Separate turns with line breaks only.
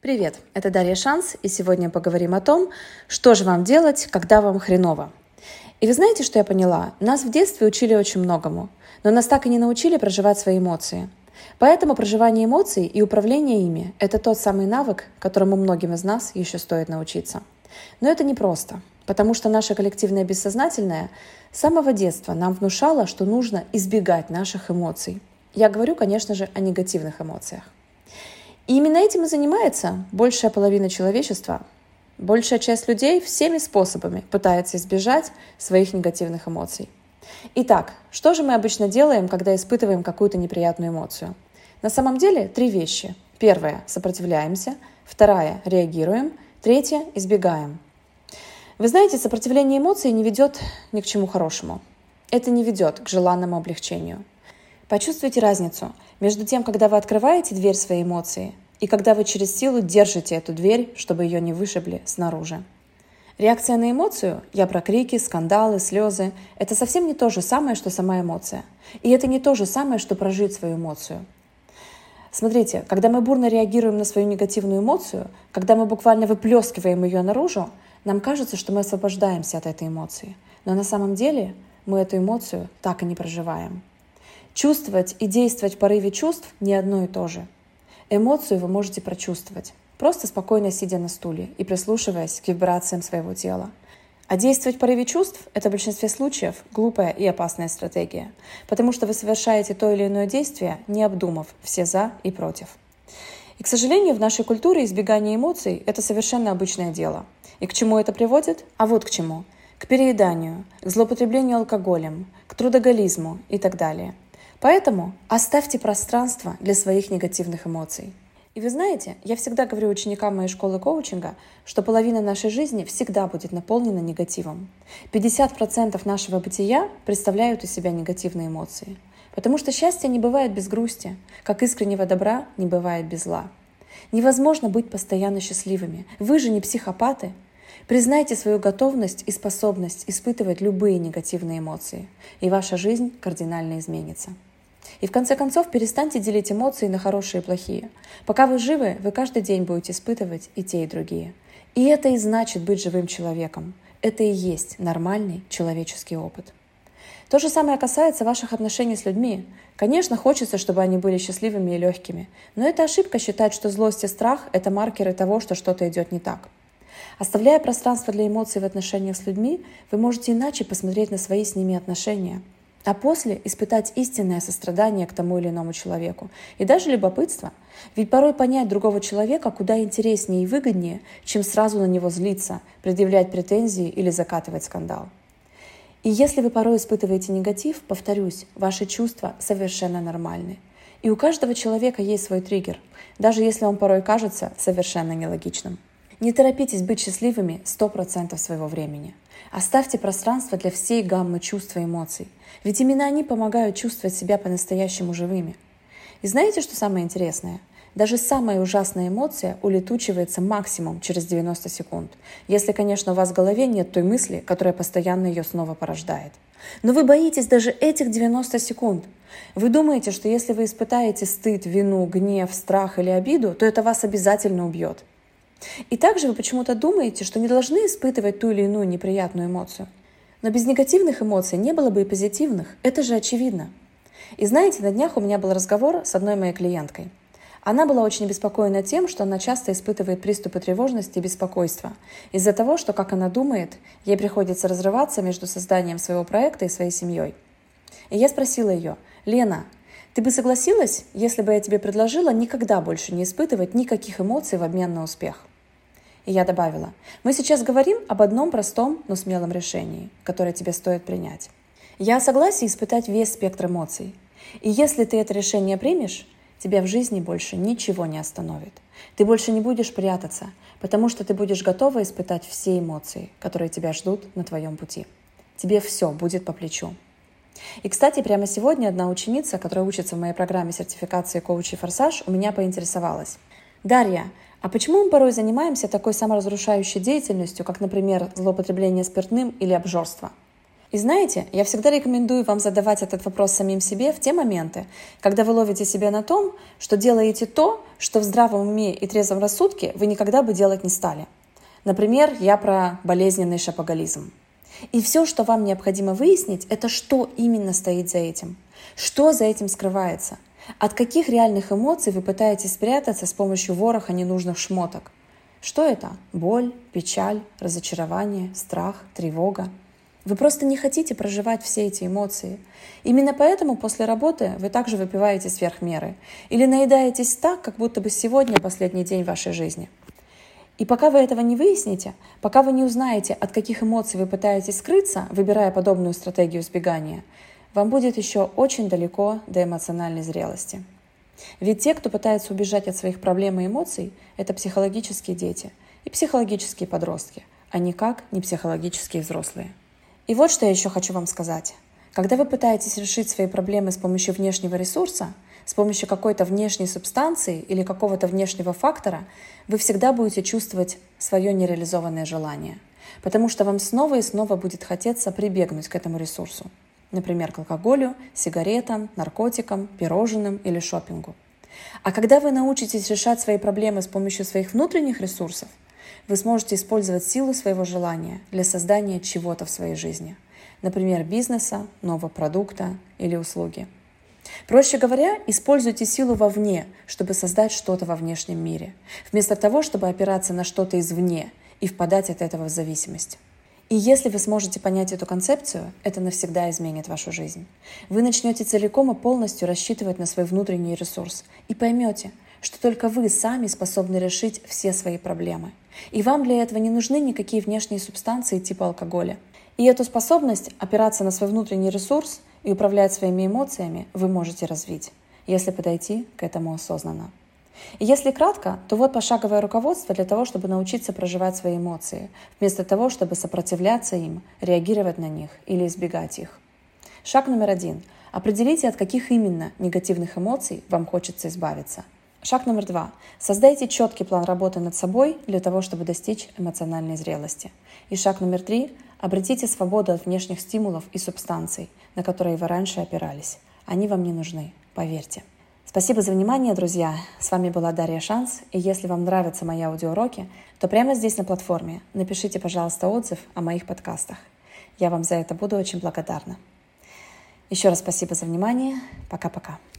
Привет, это Дарья Шанс, и сегодня поговорим о том, что же вам делать, когда вам хреново. И вы знаете, что я поняла? Нас в детстве учили очень многому, но нас так и не научили проживать свои эмоции. Поэтому проживание эмоций и управление ими – это тот самый навык, которому многим из нас еще стоит научиться. Но это непросто, потому что наше коллективное бессознательное с самого детства нам внушало, что нужно избегать наших эмоций. Я говорю, конечно же, о негативных эмоциях. И именно этим и занимается большая половина человечества. Большая часть людей всеми способами пытается избежать своих негативных эмоций. Итак, что же мы обычно делаем, когда испытываем какую-то неприятную эмоцию? На самом деле три вещи. Первая – сопротивляемся. Вторая – реагируем. Третья – избегаем. Вы знаете, сопротивление эмоций не ведет ни к чему хорошему. Это не ведет к желанному облегчению. Почувствуйте разницу между тем, когда вы открываете дверь своей эмоции, и когда вы через силу держите эту дверь, чтобы ее не вышибли снаружи. Реакция на эмоцию, я про крики, скандалы, слезы, это совсем не то же самое, что сама эмоция. И это не то же самое, что прожить свою эмоцию. Смотрите, когда мы бурно реагируем на свою негативную эмоцию, когда мы буквально выплескиваем ее наружу, нам кажется, что мы освобождаемся от этой эмоции. Но на самом деле мы эту эмоцию так и не проживаем. Чувствовать и действовать в порыве чувств не одно и то же. Эмоцию вы можете прочувствовать, просто спокойно сидя на стуле и прислушиваясь к вибрациям своего тела. А действовать в порыве чувств – это в большинстве случаев глупая и опасная стратегия, потому что вы совершаете то или иное действие, не обдумав все «за» и «против». И, к сожалению, в нашей культуре избегание эмоций – это совершенно обычное дело. И к чему это приводит? А вот к чему. К перееданию, к злоупотреблению алкоголем, к трудоголизму и так далее – Поэтому оставьте пространство для своих негативных эмоций. И вы знаете, я всегда говорю ученикам моей школы коучинга, что половина нашей жизни всегда будет наполнена негативом. 50% нашего бытия представляют из себя негативные эмоции. Потому что счастье не бывает без грусти, как искреннего добра не бывает без зла. Невозможно быть постоянно счастливыми. Вы же не психопаты. Признайте свою готовность и способность испытывать любые негативные эмоции, и ваша жизнь кардинально изменится. И в конце концов перестаньте делить эмоции на хорошие и плохие. Пока вы живы, вы каждый день будете испытывать и те, и другие. И это и значит быть живым человеком. Это и есть нормальный человеческий опыт. То же самое касается ваших отношений с людьми. Конечно, хочется, чтобы они были счастливыми и легкими, но это ошибка считать, что злость и страх – это маркеры того, что что-то идет не так. Оставляя пространство для эмоций в отношениях с людьми, вы можете иначе посмотреть на свои с ними отношения – а после испытать истинное сострадание к тому или иному человеку и даже любопытство. Ведь порой понять другого человека куда интереснее и выгоднее, чем сразу на него злиться, предъявлять претензии или закатывать скандал. И если вы порой испытываете негатив, повторюсь, ваши чувства совершенно нормальны. И у каждого человека есть свой триггер, даже если он порой кажется совершенно нелогичным. Не торопитесь быть счастливыми 100% своего времени. Оставьте пространство для всей гаммы чувств и эмоций, ведь именно они помогают чувствовать себя по-настоящему живыми. И знаете, что самое интересное? Даже самая ужасная эмоция улетучивается максимум через 90 секунд, если, конечно, у вас в голове нет той мысли, которая постоянно ее снова порождает. Но вы боитесь даже этих 90 секунд. Вы думаете, что если вы испытаете стыд, вину, гнев, страх или обиду, то это вас обязательно убьет. И также вы почему-то думаете, что не должны испытывать ту или иную неприятную эмоцию. Но без негативных эмоций не было бы и позитивных, это же очевидно. И знаете, на днях у меня был разговор с одной моей клиенткой. Она была очень обеспокоена тем, что она часто испытывает приступы тревожности и беспокойства из-за того, что, как она думает, ей приходится разрываться между созданием своего проекта и своей семьей. И я спросила ее, «Лена, ты бы согласилась, если бы я тебе предложила никогда больше не испытывать никаких эмоций в обмен на успех? И я добавила, мы сейчас говорим об одном простом, но смелом решении, которое тебе стоит принять. Я согласен испытать весь спектр эмоций. И если ты это решение примешь, тебя в жизни больше ничего не остановит. Ты больше не будешь прятаться, потому что ты будешь готова испытать все эмоции, которые тебя ждут на твоем пути. Тебе все будет по плечу. И, кстати, прямо сегодня одна ученица, которая учится в моей программе сертификации коучи «Форсаж», у меня поинтересовалась. «Дарья, а почему мы порой занимаемся такой саморазрушающей деятельностью, как, например, злоупотребление спиртным или обжорство? И знаете, я всегда рекомендую вам задавать этот вопрос самим себе в те моменты, когда вы ловите себя на том, что делаете то, что в здравом уме и трезвом рассудке вы никогда бы делать не стали. Например, я про болезненный шапоголизм. И все, что вам необходимо выяснить, это что именно стоит за этим. Что за этим скрывается. От каких реальных эмоций вы пытаетесь спрятаться с помощью вороха ненужных шмоток. Что это? Боль, печаль, разочарование, страх, тревога. Вы просто не хотите проживать все эти эмоции. Именно поэтому после работы вы также выпиваете сверх меры или наедаетесь так, как будто бы сегодня последний день вашей жизни. И пока вы этого не выясните, пока вы не узнаете, от каких эмоций вы пытаетесь скрыться, выбирая подобную стратегию избегания, вам будет еще очень далеко до эмоциональной зрелости. Ведь те, кто пытается убежать от своих проблем и эмоций, это психологические дети и психологические подростки, а никак не психологические взрослые. И вот что я еще хочу вам сказать. Когда вы пытаетесь решить свои проблемы с помощью внешнего ресурса, с помощью какой-то внешней субстанции или какого-то внешнего фактора, вы всегда будете чувствовать свое нереализованное желание. Потому что вам снова и снова будет хотеться прибегнуть к этому ресурсу. Например, к алкоголю, сигаретам, наркотикам, пирожным или шопингу. А когда вы научитесь решать свои проблемы с помощью своих внутренних ресурсов – вы сможете использовать силу своего желания для создания чего-то в своей жизни. Например, бизнеса, нового продукта или услуги. Проще говоря, используйте силу вовне, чтобы создать что-то во внешнем мире, вместо того, чтобы опираться на что-то извне и впадать от этого в зависимость. И если вы сможете понять эту концепцию, это навсегда изменит вашу жизнь. Вы начнете целиком и полностью рассчитывать на свой внутренний ресурс и поймете, что только вы сами способны решить все свои проблемы. И вам для этого не нужны никакие внешние субстанции типа алкоголя. И эту способность опираться на свой внутренний ресурс и управлять своими эмоциями вы можете развить, если подойти к этому осознанно. И если кратко, то вот пошаговое руководство для того, чтобы научиться проживать свои эмоции, вместо того, чтобы сопротивляться им, реагировать на них или избегать их. Шаг номер один. Определите, от каких именно негативных эмоций вам хочется избавиться – Шаг номер два. Создайте четкий план работы над собой для того, чтобы достичь эмоциональной зрелости. И шаг номер три. Обретите свободу от внешних стимулов и субстанций, на которые вы раньше опирались. Они вам не нужны, поверьте. Спасибо за внимание, друзья. С вами была Дарья Шанс. И если вам нравятся мои аудиоуроки, то прямо здесь на платформе напишите, пожалуйста, отзыв о моих подкастах. Я вам за это буду очень благодарна. Еще раз спасибо за внимание. Пока-пока.